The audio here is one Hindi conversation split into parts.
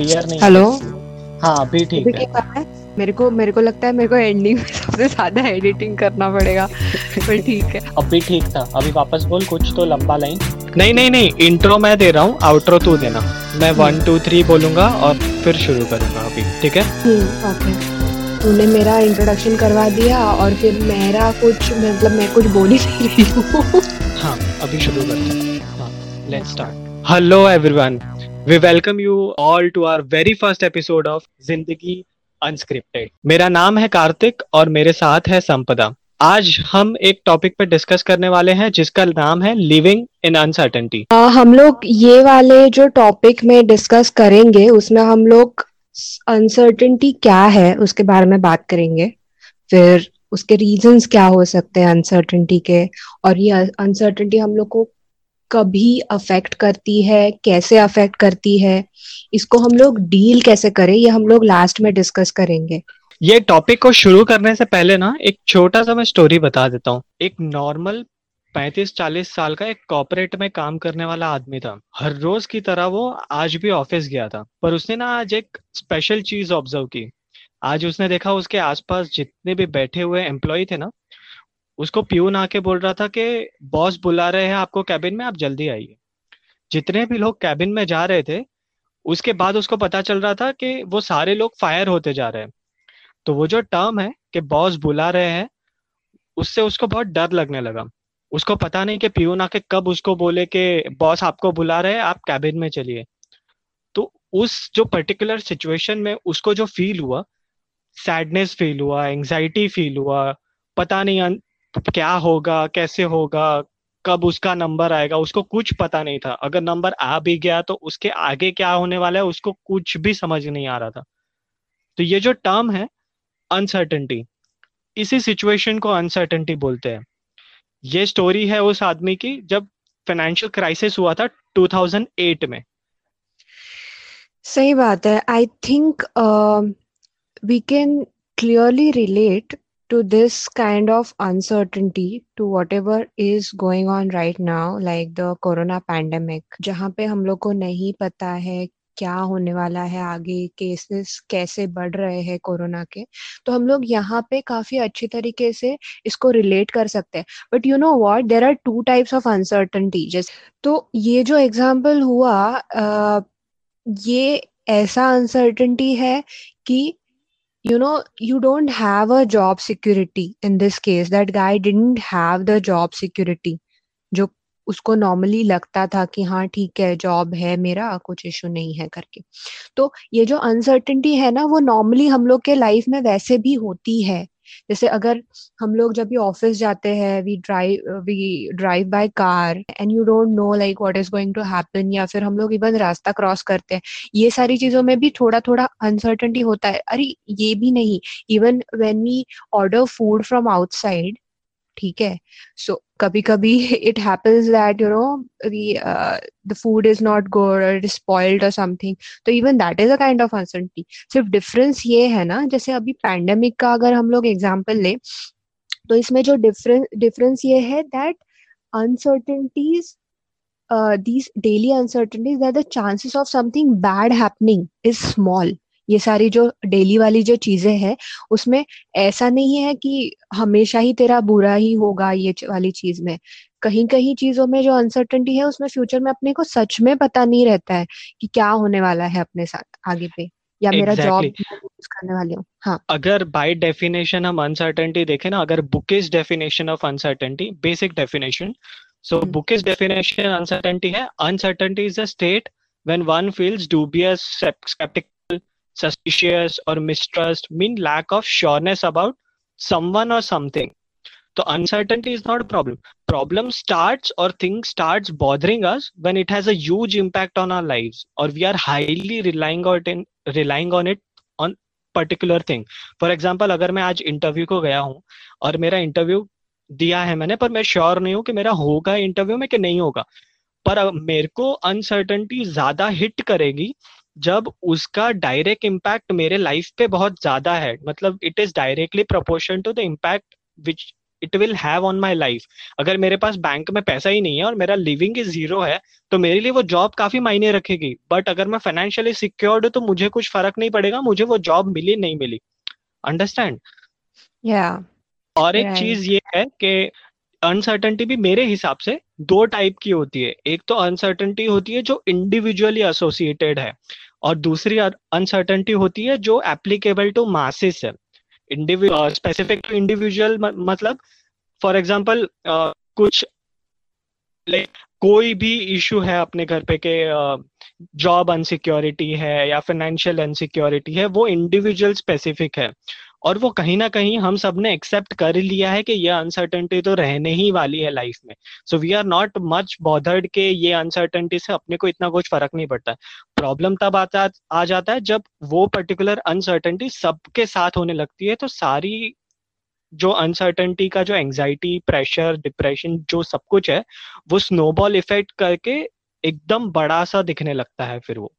क्लियर नहीं हेलो? हाँ अभी ठीक है। है? मेरे को मेरे को लगता है मेरे को एंडिंग में सबसे ज़्यादा एडिटिंग करना पड़ेगा। पर ठीक है। अभी ठीक था। अभी वापस बोल कुछ तो लंबा लाइन नहीं नहीं नहीं इंट्रो मैं दे रहा हूँ आउट्रो तू देना। मैं वन टू थ्री बोलूँगा और फिर शुरू करूँगा अभी ठीक है? हम्म ओके तूने मेरा इंट्रोडक्शन करवा दिया और फिर मेरा कुछ मतलब मैं कुछ बोल ही नहीं रही हूँ। हाँ अभी शुरू करते हैं। हाँ let's start hello everyone we welcome you all to our very first episode of Zindagi unscripted मेरा नाम है कार्तिक और मेरे साथ है संपदा। आज हम एक टॉपिक पे डिस्कस करने वाले हैं, जिसका नाम है लिविंग इन अनसर्टेनिटी हम लोग ये वाले जो टॉपिक में डिस्कस करेंगे, उसमें हम लोग अनसर्टेनिटी क्या है, उसके बारे में बात करेंगे। फिर उसके रीजंस क्या हो सकते हैं अनसर्टेनिटी के, और ये अनसर्टेनिटी हम लोग को कभी अफेक्ट करती है, कैसे अफेक्ट करती है, इसको हम लोग डील कैसे करें, ये हम लोग लास्ट में डिस्कस करेंगे। ये टॉपिक को शुरू करने से पहले ना, एक छोटा सा मैं स्टोरी बता देता हूँ। एक नॉर्मल पैंतीस चालीस साल का एक कॉर्पोरेट में काम करने वाला आदमी था। हर रोज की तरह वो आज भी ऑफ़िस गया था। पर उसने ना आज एक स्पेशल चीज़ ऑब्ज़र्व की। आज उसने देखा उसके आसपास जितने भी बैठे हुए एम्प्लॉय थे ना उसको प्यून आके बोल रहा था कि, बॉस बुला रहे हैं आपको कैबिन में, आप जल्दी आइए। जितने भी लोग कैबिन में जा रहे थे, उसके बाद उसको पता चल रहा था कि वो सारे लोग फायर होते जा रहे हैं। तो वो जो टर्म है कि बॉस बुला रहे हैं, उससे उसको बहुत डर लगने लगा। उसको पता नहीं कि पियून आके कब उसको बोले कि, बॉस आपको बुला रहे हैं, आप कैबिन में चलिए। तो उस जो पर्टिकुलर सिचुएशन में उसको जो फील हुआ सैडनेस फील हुआ एंजाइटी फील हुआ, पता नहीं क्या होगा, कैसे होगा, कब उसका नंबर आएगा, उसको कुछ पता नहीं था। अगर नंबर आ भी गया तो उसके आगे क्या होने वाला है, उसको कुछ भी समझ नहीं आ रहा था। तो ये जो टर्म है अनसर्टेनिटी इसी सिचुएशन को अनसर्टेनिटी बोलते हैं। ये स्टोरी है उस आदमी की, जब फाइनेंशियल क्राइसिस हुआ था 2008 में। सही बात है। I think we can clearly relate to this kind of uncertainty to whatever is going on right now like the corona pandemic जहाँ पे हम लोग को नहीं पता है क्या होने वाला है आगे केसेस कैसे बढ़ रहे हैं कोरोना के तो हम लोग यहाँ पे काफ़ी अच्छी तरीके से इसको रिलेट कर सकते हैं। But you know what there are two types of uncertainty जैसे तो ये जो एग्ज़ाम्पल हुआ आ, ये ऐसा अनसर्टनिटी है कि you know you don't have a job security in this case that guy didn't have the job security जो उसको नॉर्मली लगता था कि हाँ ठीक है जॉब है मेरा कुछ इशू नहीं है करके तो ये जो अनसर्टिनिटी है ना वो नॉर्मली हम लोग के लाइफ में वैसे भी होती है जैसे अगर हम लोग जब भी ऑफ़िस जाते हैं we drive we drive by car and you don't know like what is going to happen या फिर हम लोग इवन रास्ता क्रॉस करते हैं, ये सारी चीज़ों में भी थोड़ा थोड़ा अनसर्टनटी होता है। अरे, ये भी नहीं। Even when we order food from outside ठीक है? सो कभी कभी it happens that you know the food is not good it is spoiled और समथिंग तो even that is a kind of uncertainty सिर्फ़ डिफरेंस ये है ना, जैसे अभी पैंडेमिक का अगर हम लोग एग्ज़ाम्पल लें तो इसमें जो डिफरेंस डिफरेंस ये है that uncertainties these daily uncertainties that the chances of something bad happening is small. ये सारी जो डेली वाली जो चीज़ें हैं उसमें ऐसा नहीं है कि हमेशा ही तेरा बुरा ही होगा ये वाली चीज़ में। कहीं कहीं चीज़ों में जो अनसर्टेनिटी है उसमें फ्यूचर में अपने को सच में पता नहीं रहता है कि क्या होने वाला है अपने साथ आगे पे या मेरा जॉब करने वाली हूँ। हाँ। अगर बाय डेफिनेशन हम अनसर्टेनिटी देखें ना अगर book is definition of uncertainty basic definition so book is definition uncertainty है। Uncertainty is a state when one feels dubious, skeptical, suspicious or mistrust mean lack of sureness about someone or something so uncertainty is not a problem problem starts or things starts bothering us when it has a huge impact on our lives or we are highly relying on it in, relying on it on particular thing for example अगर मैं आज इंटरव्यू को गया हूँ और मेरा इंटरव्यू दिया है मैंने पर मैं श्योर नहीं हूँ कि मेरा होगा इंटरव्यू में कि नहीं होगा पर मेरे को अनसर्टनिटी ज़्यादा हिट करेगी जब उसका डायरेक्ट इम्पैक्ट मेरे लाइफ पे बहुत ज़्यादा है मतलब it is directly proportion to the impact which it will have on my life अगर मेरे पास बैंक में पैसा ही नहीं है और मेरा लिविंग इज़ ज़ीरो है तो मेरे लिए वो जॉब काफ़ी मायने रखेगी। बट अगर मैं फाइनेंशियली सिक्योर्ड हूँ तो मुझे कुछ फ़र्क नहीं पड़ेगा मुझे वो जॉब मिली नहीं मिली। Understand yeah. और एक Right. चीज़ ये है कि अनसर्टेनिटी भी मेरे हिसाब से दो टाइप की होती है। एक तो अनसर्टेनिटी होती है जो इंडिविजुअली एसोसिएटेड है। और दूसरी अनसर्टेंटी होती है जो एप्लीकेबल टू मासेस है। स्पेसिफिक टू इंडिविजुअल मतलब फॉर एग्जांपल कुछ लाइक कोई भी इशू है अपने घर पे के जॉब अनसिक्योरिटी है या फाइनेंशियल अनसिक्योरिटी है, वो इंडिविजुअल स्पेसिफिक है। और वो कहीं ना कहीं हम सबने एक्सेप्ट कर लिया है कि ये अनसर्टेनिटी तो रहने ही वाली है लाइफ में। So we are not much bothered के ये अनसर्टेनिटी से अपने को इतना कुछ फ़र्क नहीं पड़ता। प्रॉब्लम तब आता, आ जाता है जब वो पर्टिकुलर अनसर्टेनिटी सबके साथ होने लगती है तो सारी जो अनसर्टेनिटी का जो एंजाइटी प्रेशर डिप्रेशन जो सब कुछ है, वो स्नोबॉल इफ़ेक्ट करके एकदम बड़ा सा दिखने लगता है फिर वो।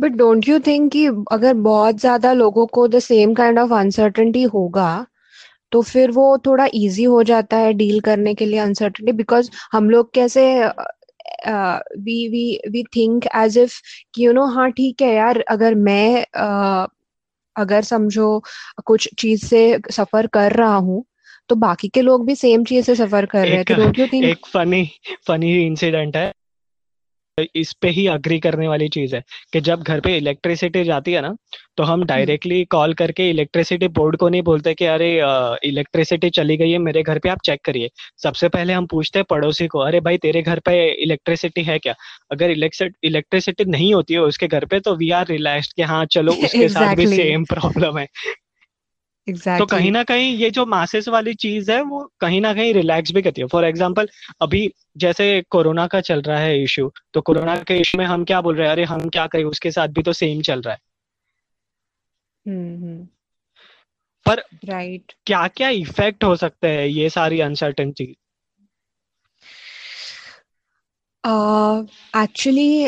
बट डोंट यू थिंक कि अगर बहुत ज़्यादा लोगों को the same kind of uncertainty होगा तो फिर वो थोड़ा इजी हो जाता है डील करने के लिए अनसर्टेनिटी बिकॉज़ हम लोग कैसे we we we think as if कि यू नो हाँ ठीक है यार अगर मैं uh, अगर समझो कुछ चीज़ से सफ़र कर रहा हूँ तो बाकी के लोग भी सेम चीज़ से सफ़र कर रहे हैं तो डोंट यू थिंक एक फनी फनी इंसिडेंट है। इस पे ही अग्री करने वाली चीज़ है कि जब घर पे इलेक्ट्रिसिटी जाती है ना तो हम डायरेक्टली कॉल करके इलेक्ट्रिसिटी बोर्ड को नहीं बोलते कि अरे इलेक्ट्रिसिटी चली गई है मेरे घर पे आप चेक करिए। सबसे पहले हम पूछते हैं पड़ोसी को अरे भाई तेरे घर पे इलेक्ट्रिसिटी है क्या? अगर इलेक्ट्रिसिटी नहीं होती है उसके घर पे तो वी आर रिलैक्स कि हाँ चलो उसके साथ भी सेम प्रॉब्लम है। तो कहीं ना कहीं ये जो मासेस वाली चीज़ है वो कहीं ना कहीं रिलैक्स भी करती है। फॉर एग्जांपल अभी जैसे कोरोना का चल रहा है इशू तो कोरोना के इशू में हम क्या बोल रहे हैं? अरे हम क्या करें? उसके साथ भी तो सेम चल रहा है। हम्म पर राइट right. क्या क्या इफ़ेक्ट हो सकते हैं ये सारी अनसर्टेनिटी एक्चुअली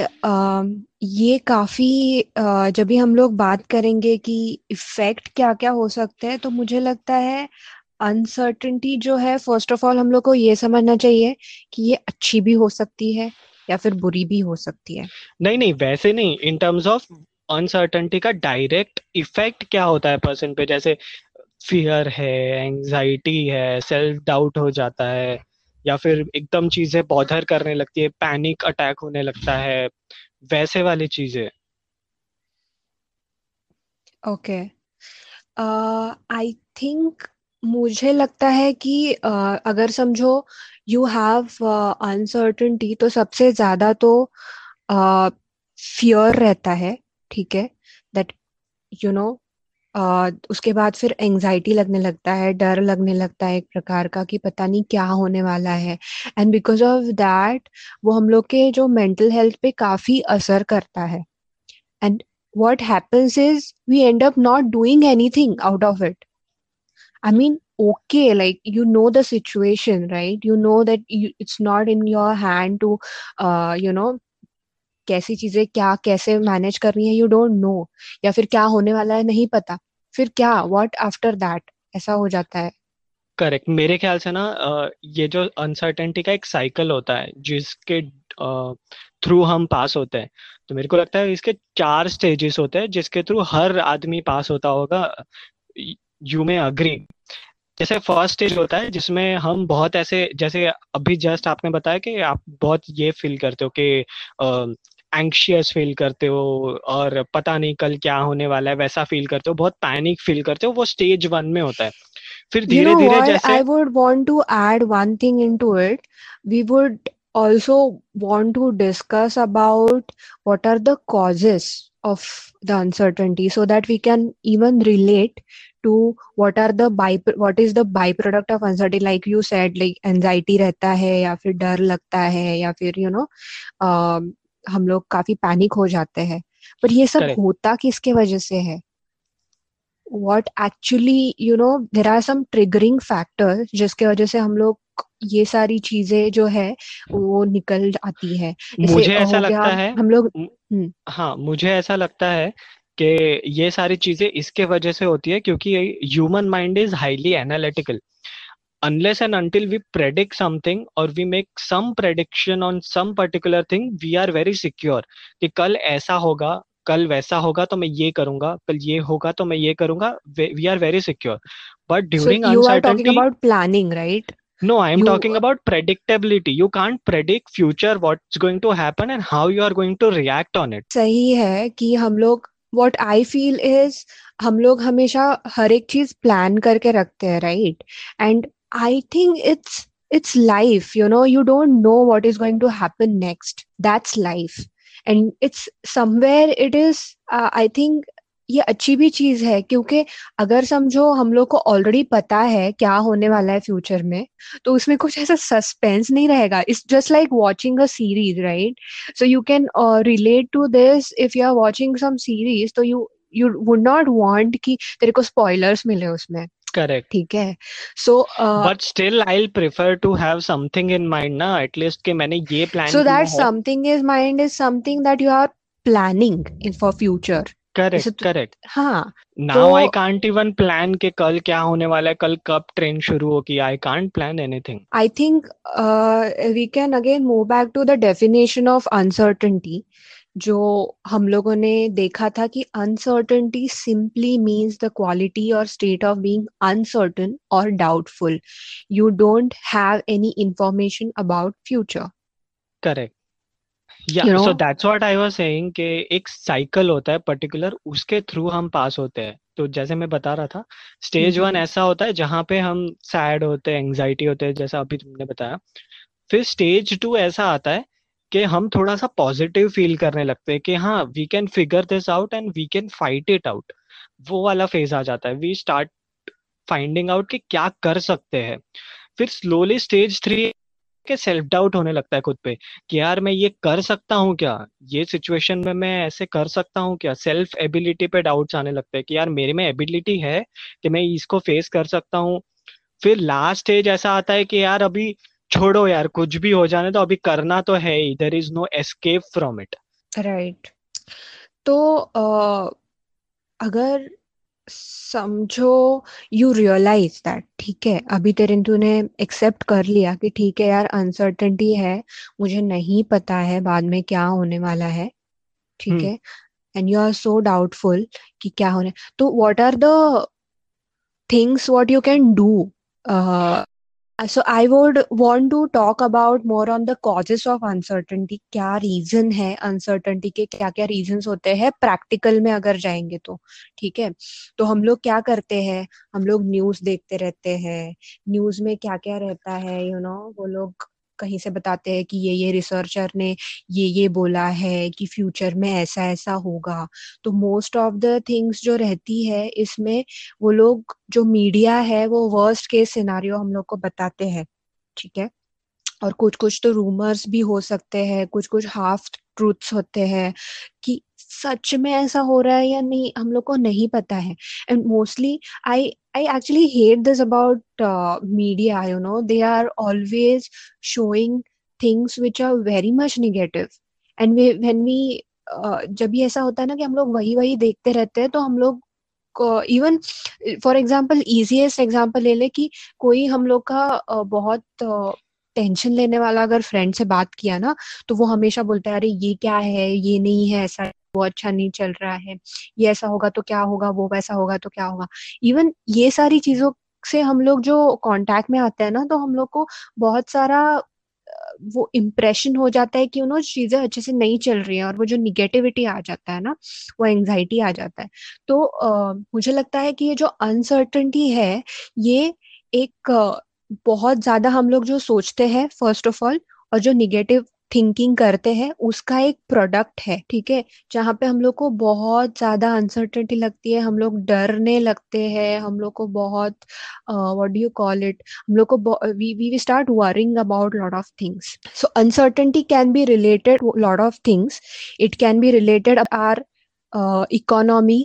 ये काफ़ी जब भी हम लोग बात करेंगे कि इफ़ेक्ट क्या क्या हो सकते हैं तो मुझे लगता है अनसर्टेनिटी जो है फ़र्स्ट ऑफ़ ऑल हम लोग को ये समझना चाहिए कि ये अच्छी भी हो सकती है या फिर बुरी भी हो सकती है। नहीं नहीं, वैसे नहीं इन टर्म्स ऑफ़ अनसर्टेनिटी का डायरेक्ट इफ़ेक्ट क्या होता है पर्सन पे? जैसे फियर है एंजाइटी है सेल्फ डाउट हो जाता है, या फिर एकदम चीज़ें बॉधर करने लगती है पैनिक अटैक होने लगता है वैसे वाली चीज़ें। ओके। आई थिंक मुझे लगता है कि uh, अगर समझो यू हैव अनसर्टेनिटी तो सबसे ज़्यादा तो फियर uh, रहता है ठीक है? दैट यू नो उसके बाद फिर एंजाइटी लगने लगता है, डर लगने लगता है एक प्रकार का कि पता नहीं क्या होने वाला है। एंड बिकॉज़ ऑफ़ दैट वो हम लोग के जो मेंटल हेल्थ पे काफ़ी असर करता है। And what happens is we end up not doing anything out of it I mean okay like you know the situation right you know that it's not in your hand to you know कैसी चीज़ें, क्या, कैसे मैनेज करनी है यू डोंट नो या फिर क्या होने वाला है, नहीं पता। फिर क्या? व्हाट आफ्टर दैट ऐसा हो जाता है। करेक्ट मेरे ख्याल से ना ये जो अनसर्टेनिटी का एक साइकिल होता है, जिसके थ्रू हम पास होते हैं तो मेरे को लगता है इसके चार स्टेजेस होते हैं, जिसके थ्रू हर आदमी पास होता होगा। यू में अग्री जैसे फ़र्स्ट स्टेज होता है, जिसमें हम बहुत ऐसे, जैसे अभी जस्ट आपने बताया कि आप बहुत ये फील करते हो कि एंक्शियस फील करते हो और पता नहीं कल क्या होने वाला है वैसा फील करते हो बहुत पैनिक फील करते हो वो स्टेज वन में होता है। फिर धीरे you know जैसे I would want to add one thing into it we would also want to discuss about what are the causes of the uncertainty so that we can even relate to what are those is the byproduct of uncertainty like you said like anxiety रहता है या फिर डर लगता है या फिर यू नो हम लोग काफ़ी पैनिक हो जाते हैं। पर ये सब Correct. होता किसके वजह से है? What actually you know there are some triggering factors जिसके वजह से हम लोग ये सारी चीज़ें जो है वो निकल आती है। मुझे ऐसा लगता है हम लोग हाँ मुझे ऐसा लगता है कि ये सारी चीज़ें इसके वजह से होती है क्योंकि human mind is highly analytical unless and until we predict something or we make some prediction on some particular thing we are very secure कि कल ऐसा होगा कल वैसा होगा तो मैं ये करूँगा कल ये होगा तो मैं ये करूँगा we are very secure but So during you are talking about planning, right? no i am You talking about predictability you can't predict future what's going to happen and how you are going to react on it सही है कि हम लोग what I feel is हम लोग हमेशा हर एक चीज़ प्लान करके रखते हैं right and I think it's it's life you know you don't know what is going to happen next. That's life. And it's somewhere it is uh, i think ये अच्छी भी चीज़ है क्योंकि अगर समझो हम लोग को ऑलरेडी पता है क्या होने वाला है फ्यूचर में तो उसमें कुछ ऐसा सस्पेंस नहीं रहेगा. It's just like watching a series right so you can relate to this if you are watching some series तो you you would not want कि तेरे को स्पॉयलर्स मिले उसमें. करेक्ट ठीक है। So but still I prefer to have something in mind ना एटलीस्ट कि मैंने ये plan so that something is mind is something that you are planning in for future correct correct हाँ now I can't even plan के कल क्या होने वाला है कल कब ट्रेन शुरू होगी। I can't plan anything I think we can again move back to the definition of uncertainty जो हम लोगों ने देखा था कि uncertainty simply means the quality और स्टेट ऑफ़ बीइंग अनसर्टन और doubtful you don't have any information about future correct एक साइकिल होता है पर्टिकुलर उसके थ्रू हम पास होते हैं। तो जैसे मैं बता रहा था स्टेज वन ऐसा होता है जहाँ पे हम सैड होते हैं एंजाइटी होते हैं जैसा अभी तुमने बताया। फिर स्टेज टू ऐसा आता है कि हम थोड़ा सा पॉजिटिव फील करने लगते हैं कि हाँ we can figure this out and we can fight it out वो वाला फ़ेज़ आ जाता है। वी स्टार्ट फाइंडिंग आउट कि क्या कर सकते हैं। फिर स्लोली स्टेज थ्री के सेल्फ डाउट होने लगता है खुद पे कि यार, मैं ये कर सकता हूँ क्या? ये सिचुएशन में मैं ऐसे कर सकता हूँ क्या? सेल्फ एबिलिटी पे डाउट्स आने लगते हैं कि यार, मेरे में एबिलिटी है कि मैं इसको फेस कर सकता हूँ। फिर लास्ट स्टेज ऐसा आता है कि यार, अभी छोड़ो यार कुछ भी हो जाने तो अभी करना तो है ही there is no escape from it right तो अ, अगर समझो यू रियलाइज़ दैट ठीक है अभी तेरे तूने एक्सेप्ट कर लिया कि ठीक है यार अनसर्टेनिटी है मुझे नहीं पता है बाद में क्या होने वाला है ठीक। है and you are so doubtful कि क्या होने तो what are the things what you can do so I would want to talk about more on the causes of uncertainty. क्या रीजन है uncertainty के? क्या क्या रीजंस होते हैं? प्रैक्टिकल में अगर जाएँगे तो ठीक है? तो हम लोग क्या करते हैं? हम लोग न्यूज़ देखते रहते हैं। न्यूज़ में क्या क्या रहता है? यू you नो know, वो लोग कहीं से बताते हैं कि ये ये रिसर्चर ने ये ये बोला है कि फ्यूचर में ऐसा ऐसा होगा। तो मोस्ट ऑफ़ द थिंग्स जो रहती है, इसमें वो लोग जो मीडिया है, वो वर्स्ट केस सिनारियो हम लोग को बताते हैं, ठीक है? और कुछ कुछ तो रूमर्स भी हो सकते हैं कुछ कुछ हाफ़ ट्रूथ्स होते हैं कि सच में ऐसा हो रहा है या नहीं हम लोग को नहीं पता है। And mostly I I actually hate this about media you know they are always showing things which are very much negative and we uh, जब भी ऐसा होता है ना कि हम लोग वही वही देखते रहते हैं तो हम लोग even for example easiest example ले ले कि कोई हम लोग का uh, बहुत टेंशन लेने वाला अगर फ्रेंड से बात किया ना तो वो हमेशा बोलता है अरे ये क्या है? ये नहीं है ऐसा वो अच्छा नहीं चल रहा है। ये ऐसा होगा तो क्या होगा? वो वैसा होगा तो क्या होगा? इवन ये सारी चीज़ों से हम लोग जो कांटेक्ट में आते हैं ना तो हम लोग को बहुत सारा वो इम्प्रेशन हो जाता है कि उन्होंने चीज़ें अच्छे से नहीं चल रही हैं और वो जो निगेटिविटी आ जाता है ना वो एंजाइटी आ जाता है। तो अ, मुझे लगता है कि ये जो अनसर्टनटी है ये एक बहुत ज़्यादा हम लोग जो सोचते हैं फ़र्स्ट ऑफ़ ऑल और जो निगेटिव थिंकिंग करते हैं, उसका एक प्रोडक्ट है, ठीक है? जहाँ पे हम लोग को बहुत ज़्यादा अनसर्टेनिटी लगती है, हम लोग डरने लगते हैं, हम लोग को बहुत what do you call it हम लोग को we we start worrying about lot of things so uncertainty can be related lot of things it can be related are economy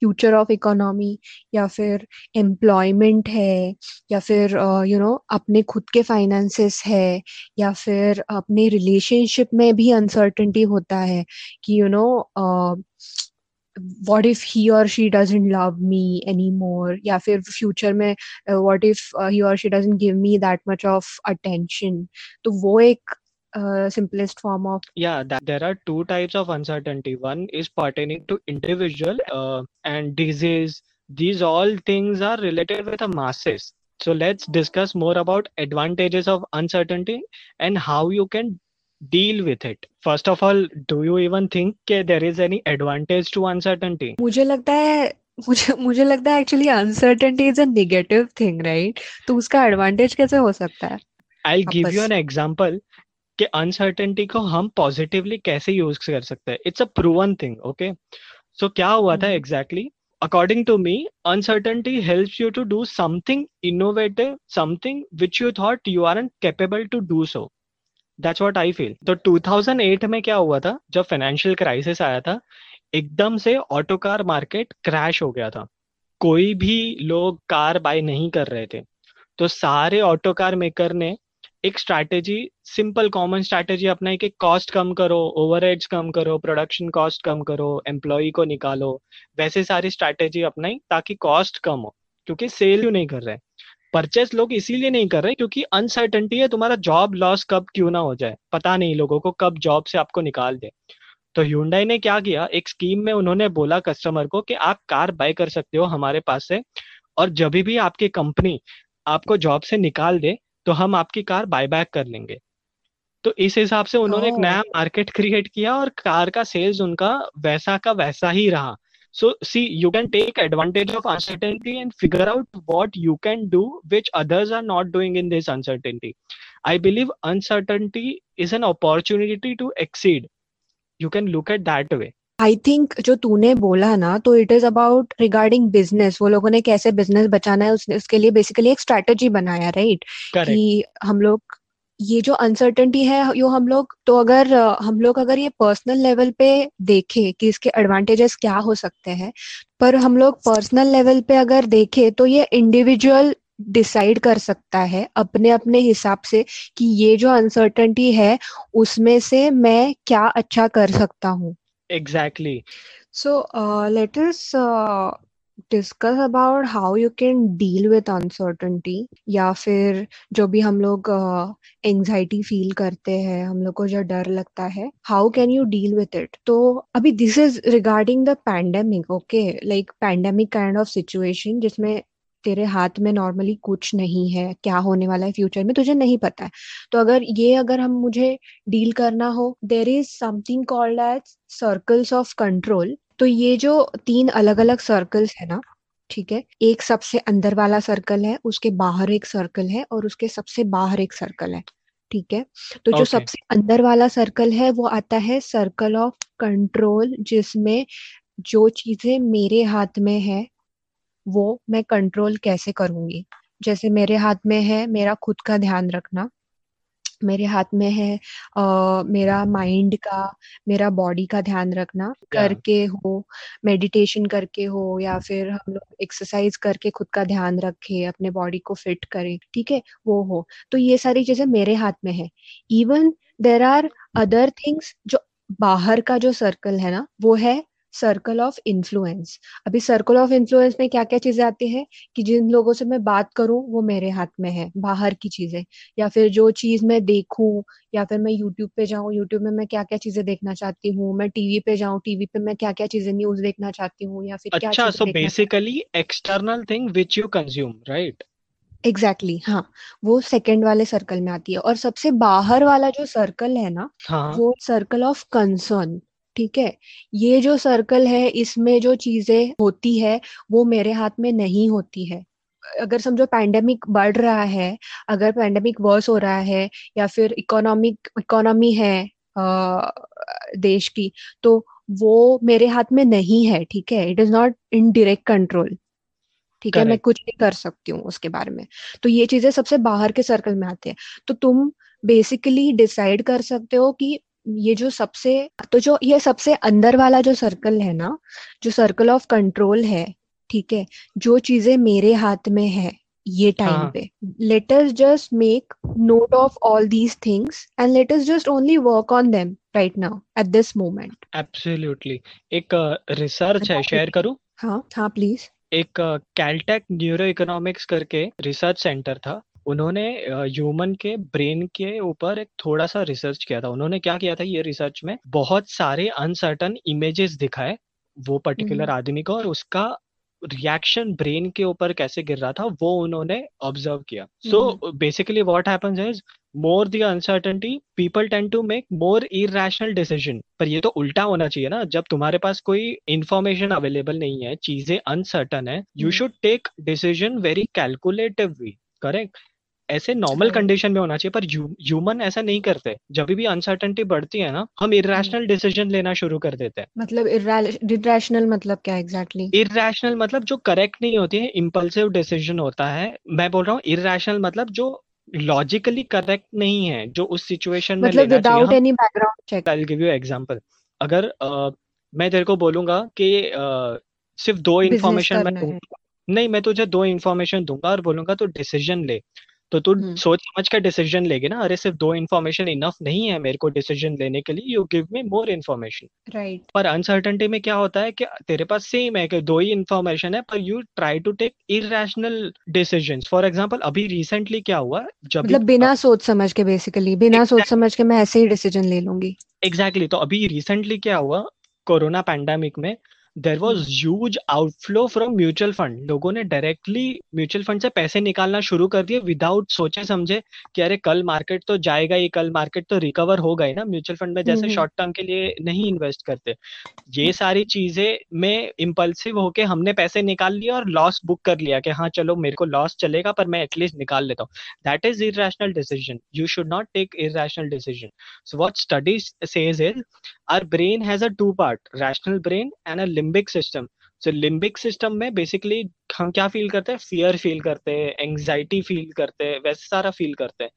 future of economy या फिर एम्प्लॉयमेंट है या फिर uh, यू नो अपने खुद के फाइनेंसेस है या फिर अपने रिलेशनशिप में भी अनसर्टेंटी होता है कि you know what if he or she doesn't love me anymore या फिर फ्यूचर में what if he or she doesn't give me that much of attention तो वो एक uh, simplest form of Yeah, that there are two types of uncertainty. One is pertaining to individual uh, and disease. These all things are related with the masses. So let's discuss more about advantages of uncertainty and how you can deal with it. First of all, do you even think that there is any advantage to uncertainty? मुझे लगता है मुझे मुझे लगता है actually uncertainty is a negative thing right तो उसका एडवांटेज कैसे हो सकता है I'll give you वापस an example कि अनसर्टेनिटी को हम पॉजिटिवली कैसे यूज़ कर सकते हैं? It's a proven thing okay so क्या हुआ था exactly according to me uncertainty helps you to do something innovative something which you thought you aren't capable to do so. That's what I feel तो 2008 में क्या हुआ था? जब फाइनेंशियल क्राइसिस आया था एकदम से ऑटो कार मार्केट क्रैश हो गया था। कोई भी लोग कार बाय नहीं कर रहे थे। तो सारे ऑटो कार मेकर ने एक स्ट्रैटेजी सिंपल कॉमन स्ट्रैटेजी अपनाई कि कॉस्ट कम करो ओवरहेड्स कम करो प्रोडक्शन कॉस्ट कम करो एम्प्लॉय को निकालो। वैसे सारी स्ट्रैटेजी अपनाई ताकि कॉस्ट कम हो, क्योंकि सेल क्यों नहीं कर रहे? परचेस लोग इसीलिए नहीं कर रहे क्योंकि अनसर्टेनिटी है, तुम्हारा जॉब लॉस कब क्यों ना हो जाए? पता नहीं लोगों को कब जॉब से आपको निकाल दे। तो Hyundai ने क्या किया? एक स्कीम में उन्होंने बोला कस्टमर को कि आप कार बाय कर सकते हो हमारे पास से और जब भी आपकी कंपनी आपको जॉब से निकाल दे तो हम आपकी कार बाय बैक कर लेंगे। तो इस हिसाब से उन्होंने एक नया मार्केट क्रिएट किया और कार का सेल्स उनका वैसा का वैसा ही रहा। So see you can take advantage of uncertainty and figure out what you can do which others are not doing in this uncertainty I believe uncertainty is an opportunity to exceed you can look at that way I think जो तूने बोला ना तो it is about regarding business वो लोगों ने कैसे बिज़नेस बचाना है उसने उसके लिए बेसिकली एक स्ट्रैटेजी बनाया राइट correct. कि हम लोग ये जो अनसर्टेनिटी है यो हम लोग तो अगर हम लोग अगर ये पर्सनल लेवल पे देखें कि इसके एडवांटेजेस क्या हो सकते हैं पर हम लोग पर्सनल लेवल पे अगर देखें तो ये इंडिविजुअल डिसाइड कर सकता है अपने अपने हिसाब से कि ये जो अनसर्टेनिटी है उसमें से मैं क्या अच्छा कर सकता हूँ। Exactly. So, uh, let us uh, discuss about how you can deal with uncertainty. या फिर जो भी हम लोग एंजाइटी फील करते हैं हम लोग को जो डर लगता है how can you deal with it तो अभी this is regarding the pandemic okay like pandemic kind of situation जिसमें तेरे हाथ में नॉर्मली कुछ नहीं है क्या होने वाला है फ्यूचर में तुझे नहीं पता है। तो अगर ये अगर हम मुझे डील करना हो there is something called as circles of control तो ये जो तीन अलग अलग सर्कल्स है ना ठीक है एक सबसे अंदर वाला सर्कल है उसके बाहर एक सर्कल है और उसके सबसे बाहर एक सर्कल है ठीक है? तो जो Okay. सबसे अंदर वाला सर्कल है वो आता है सर्कल ऑफ़ कंट्रोल जिसमें जो चीज़ें मेरे हाथ में है वो मैं कंट्रोल कैसे करूँगी? जैसे मेरे हाथ में है मेरा खुद का ध्यान रखना। मेरे हाथ में है अ, मेरा माइंड का मेरा बॉडी का ध्यान रखना। करके हो मेडिटेशन करके हो या फिर हम लोग एक्सरसाइज करके खुद का ध्यान रखे अपने बॉडी को फिट करें ठीक है? वो हो। तो ये सारी चीज़ें मेरे हाथ में है। Even there are other things जो बाहर का जो सर्कल है ना वो है सर्कल ऑफ़ इन्फ्लुएंस अभी सर्कल ऑफ़ इन्फ्लुएंस में क्या क्या चीज़ें आती है? कि जिन लोगों से मैं बात करूँ वो मेरे हाथ में है बाहर की चीज़ें। या फिर जो चीज़ मैं देखूँ या फिर मैं यूट्यूब पे जाऊँ यूट्यूब में मैं क्या क्या चीज़ें देखना चाहती हूँ? मैं टीवी पे जाऊँ टीवी पे मैं क्या क्या चीज़ें न्यूज़ देखना चाहती हूँ? या फिर क्या अच्छा चीज़ें so देखना basically external thing which you consume exactly exactly, हाँ। वो सेकंड वाले सर्कल में आती है। और सबसे बाहर वाला जो सर्कल है ना हाँ। वो सर्कल ऑफ़ कंसर्न ठीक है? ये जो सर्कल है इसमें जो चीज़ें होती है वो मेरे हाथ में नहीं होती है। अगर समझो पैंडेमिक बढ़ रहा है अगर पैंडेमिक वर्स हो रहा है या फिर इकोनॉमिक इकोनॉमी है अ, देश की तो वो मेरे हाथ में नहीं है ठीक है? It is not in direct control ठीक है? मैं कुछ नहीं कर सकती हूँ उसके बारे में। तो ये चीज़ें सबसे बाहर के सर्कल में आती है। तो तुम बेसिकली डिसाइड कर सकते हो कि ये जो सबसे तो जो ये सबसे अंदर वाला जो सर्कल है ना जो सर्कल ऑफ़ कंट्रोल है ठीक है जो चीज़ें मेरे हाथ में है ये टाइम हाँ। पे let us just make note of all these things and let us just only work on them right now at this moment absolutely एक रिसर्च है शेयर करूँ? हाँ हाँ प्लीज़ एक कैलटेक न्यूरो इकोनॉमिक्स करके रिसर्च सेंटर था। उन्होंने ह्यूमन के ब्रेन के ऊपर एक थोड़ा सा रिसर्च किया था। उन्होंने क्या किया था ये रिसर्च में? बहुत सारे अनसर्टन इमेजेस दिखाए वो पर्टिकुलर आदमी को और उसका रिएक्शन ब्रेन के ऊपर कैसे गिर रहा था वो उन्होंने ऑब्ज़र्व किया। So basically what happens is more the uncertainty people tend to make more irrational decision पर ये तो उल्टा होना चाहिए ना जब तुम्हारे पास कोई इंफॉर्मेशन अवेलेबल नहीं है चीज़ें अनसर्टन है you should take decision very calculatively correct ऐसे नॉर्मल कंडीशन में होना चाहिए पर ह्यूमन ऐसा नहीं करते। जब भी अनसर्टेनिटी बढ़ती है ना हम इरेशनल डिसीज़न लेना शुरू कर देते हैं। मतलब इरेशनल मतलब क्या एग्जैक्टली exactly? इरेशनल मतलब जो करेक्ट नहीं होती है इम्पल्सिव डिसीज़न होता है। मैं बोल रहा हूँ इरेशनल मतलब जो लॉजिकली करेक्ट नहीं है जो उस सिचुएशन में मतलब without any background check I give you example अगर uh, मैं तेरे को बोलूँगा कि uh, सिर्फ़ दो इन्फॉर्मेशन मैं नहीं मैं तुझे दो इन्फॉर्मेशन दूँगा और बोलूँगा तो डिसीज़न ले। तो तू हम्म। सोच समझ कर डिसीज़न लेगी ना अरे सिर्फ़ दो इन्फॉर्मेशन इनफ नहीं है मेरे को डिसीज़न लेने के लिए you give me more information right पर अनसर्टेनिटी में क्या होता है कि तेरे पास सेम है कि दो ही इन्फॉर्मेशन है पर you try to take irrational decision for example अभी रिसेंटली क्या हुआ जब मतलब बिना सोच समझ के बेसिकली बिना exactly. सोच समझ के मैं ऐसे ही डिसीज़न ले लूँगी। एग्जैक्टली exactly, तो अभी रिसेंटली क्या हुआ कोरोना पैंडेमिक में there was huge outflow from mutual fund लोगों ने डायरेक्टली म्यूचुअल फंड से पैसे निकालना शुरू कर दिए विदाउट सोचे समझे कि अरे कल मार्केट तो जाएगा ही कल मार्केट तो रिकवर होगा ही ना म्यूचुअल फंड में जैसे शॉर्ट टर्म के लिए नहीं इन्वेस्ट करते। ये सारी चीज़ें में इम्पल्सिव होके हमने पैसे निकाल लिया और लॉस बुक कर लिया कि हाँ चलो मेरे को लॉस चलेगा पर मैं एटलीस्ट निकाल लेता हूँ। That is irrational decision you should not take irrational decision so what studies says is our brain has a two part rational brain and a limbic system so limbic system में बेसिकली हम क्या फील करते हैं? फियर फील करते हैं एंग्जाइटी फील करते हैं, वैसे सारा फील करते हैं।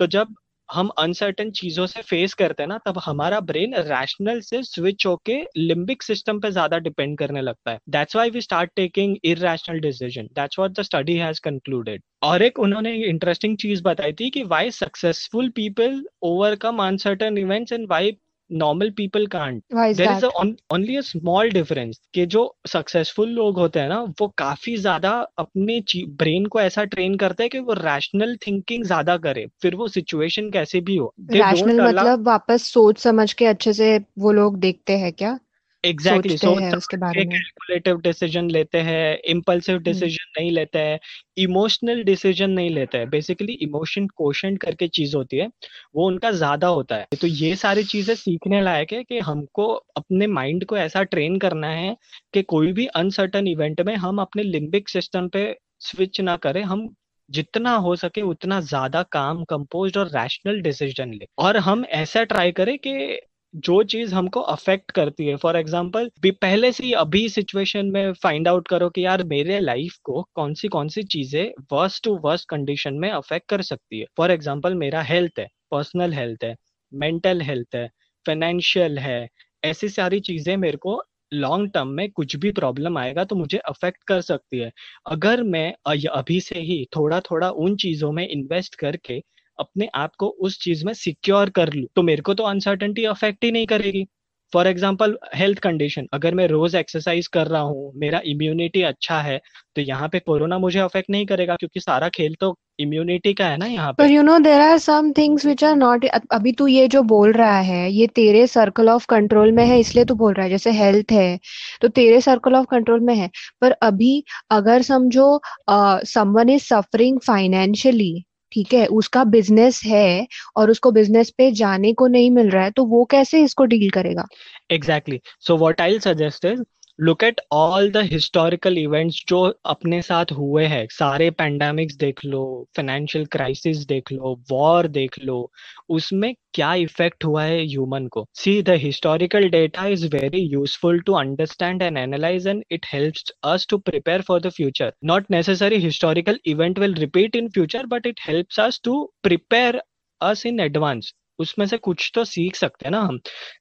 तो जब हम अनसर्टन चीज़ों से फेस करते हैं ना, तब हमारा ब्रेन रैशनल से स्विच होके लिम्बिक सिस्टम पे ज़्यादा डिपेंड करने लगता है। That's why we start taking irrational decision that's what the study has concluded और एक उन्होंने इंटरेस्टिंग चीज़ बताई थी कि why successful people overcome uncertain events and why normal people can't there is only a small difference कि जो सक्सेसफुल लोग होते हैं ना वो काफ़ी ज़्यादा अपने ब्रेन को ऐसा ट्रेन करते हैं कि वो रैशनल थिंकिंग ज़्यादा करे फिर वो सिचुएशन कैसे भी हो। रैशनल मतलब वापस सोच समझ के अच्छे से वो लोग देखते हैं क्या? एग्जैक्टली सोचते हैं उसके बारे में। कैलकुलेटिव डिसीज़न लेते हैं इम्पल्सिव डिसीज़न नहीं लेते हैं इमोशनल डिसीज़न नहीं लेते हैं बेसिकली इमोशन क्वेश्चन करके चीज़ होती है वो उनका ज़्यादा होता है। तो ये सारी चीज़ें सीखने लायक है कि हमको अपने माइंड को ऐसा ट्रेन करना है कि कोई भी अनसर्टन इवेंट में हम अपने लिम्बिक सिस्टम पे स्विच ना करें हम जितना हो सके उतना ज़्यादा काम कंपोज और रैशनल डिसीज़न ले। और हम ऐसा ट्राई करें कि जो चीज़ हमको अफेक्ट करती है। फॉर एग्ज़ाम्पल पहले से अभी सिचुएशन में फाइंड आउट करो कि यार मेरे लाइफ को कौन सी कौन सी चीज़ें वर्स्ट टू वर्स्ट कंडीशन में अफेक्ट कर सकती है। फॉर एग्ज़ाम्पल मेरा हेल्थ है पर्सनल हेल्थ है मेंटल हेल्थ है फाइनेंशियल है, ऐसी सारी चीज़ें मेरे को लॉन्ग टर्म में कुछ भी प्रॉब्लम आएगा तो मुझे अफेक्ट कर सकती है। अगर मैं अभी से ही थोड़ा थोड़ा उन चीज़ों में इन्वेस्ट करके अपने आप को उस चीज़ में सिक्योर कर लू तो मेरे को तो अनसर्टेनिटी अफेक्ट ही नहीं करेगी। फॉर एग्ज़ाम्पल हेल्थ कंडीशन अगर मैं रोज एक्सरसाइज कर रहा हूँ, मेरा इम्यूनिटी अच्छा है तो यहाँ पे कोरोना मुझे अफेक्ट नहीं करेगा, क्योंकि सारा खेल तो इम्यूनिटी का है ना यहाँ पे। You know there are some things which are not अभी तू ये जो बोल रहा है, ये तेरे सर्कल ऑफ़ कंट्रोल में है, इसलिए तू बोल रहा है, जैसे हेल्थ है तो तेरे सर्कल ऑफ़ कंट्रोल में है। पर अभी अगर समझो समवन इज़ सफरिंग फाइनेंशियली ठीक है, उसका बिज़नेस है और उसको बिज़नेस पे जाने को नहीं मिल रहा है तो वो कैसे इसको डील करेगा? Exactly so what I suggest is look at all the historical events जो अपने साथ हुए हैं। सारे पैंडेमिक्स देख लो फाइनेंशियल क्राइसिस देख लो वॉर देख लो, उसमें क्या इफ़ेक्ट हुआ है ह्यूमन को? See the historical data is very useful to understand and analyse and it helps us to prepare for the future not necessary historical event will repeat in future but it helps us to prepare us in advance उसमें से कुछ तो सीख सकते हैं ना हम।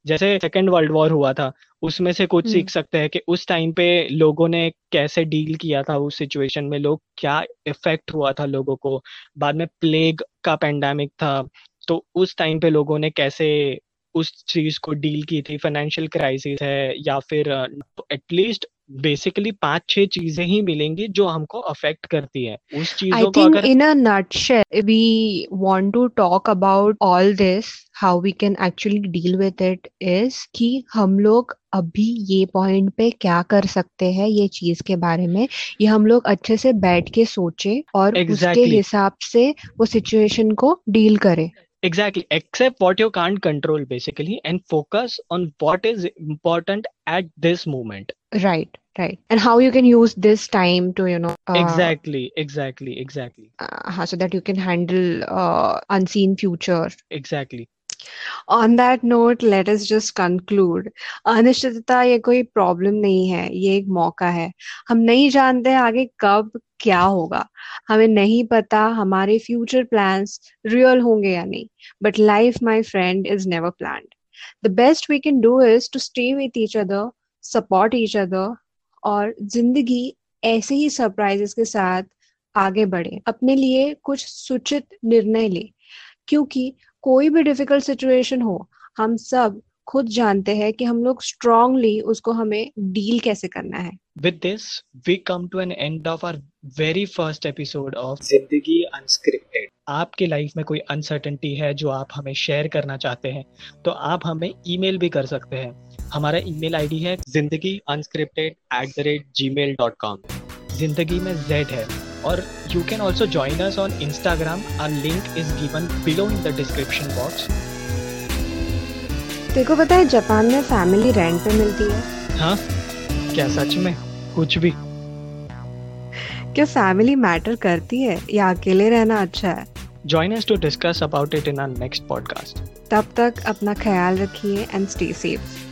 जैसे सेकेंड वर्ल्ड वॉर हुआ था। उसमें से कुछ सीख सकते हैं कि उस टाइम पे लोगों ने कैसे डील किया था उस सिचुएशन में लोग क्या इफ़ेक्ट हुआ था लोगों को? बाद में प्लेग का पेंडेमिक था तो उस टाइम पे लोगों ने कैसे उस चीज़ को डील की थी? फाइनेंशियल क्राइसिस है या फिर एटलीस्ट बेसिकली पाँच छह चीज़ें ही मिलेंगी जो हमको अफेक्ट करती है उस चीज़ों को अगर in a nutshell, we want to talk about all this, how we can actually deal with it is कि हम लोग अभी ये पॉइंट पे क्या कर सकते हैं ये चीज़ के बारे में ये हम लोग अच्छे से बैठ के सोचे और exactly. उसके हिसाब से वो सिचुएशन को डील करें exactly. Accept what you can't control basically and focus on what is important at this moment. Right right. And how you can use this time to you know uh, exactly exactly exactly. uh, so that you can handle uh, unseen future. Exactly on that note, let us just conclude. अनिश्चितता ये कोई प्रॉब्लम नहीं है, ये एक मौका है। हम नहीं जानते आगे कब क्या होगा। हमें नहीं पता हमारे फ्यूचर प्लान्स रियल होंगे या नहीं। But life my friend is never planned the best we can do is to stay with each other support each other और ज़िंदगी ऐसे ही सरप्राइजेस के साथ आगे बढ़े। अपने लिए कुछ सुचित निर्णय ले। क्योंकि कोई भी डिफ़िकल्ट सिचुएशन हो हम सब खुद जानते हैं कि हम लोग स्ट्रांगली उसको हमें डील कैसे करना है। With this we come to an end of our very first episode of Zindagi unscripted आपकी लाइफ में कोई अनसर्टेनिटी है जो आप हमें शेयर करना चाहते हैं तो आप हमें ईमेल भी कर सकते हैं। हमारा ईमेल आईडी है Zindagi unscripted at the rate Gmail dot com Zindagi में जेड है। और you can also join us on Instagram our link is given below in the description box तेको पता है जापान में फैमिली रेंट पे मिलती है। हाँ क्या सच में? कुछ भी। क्या फैमिली मैटर करती है? या अकेले रहना अच्छा है? Join us to discuss about it in our next podcast तब तक अपना ख्याल रखिए एंड स्टे सेफ़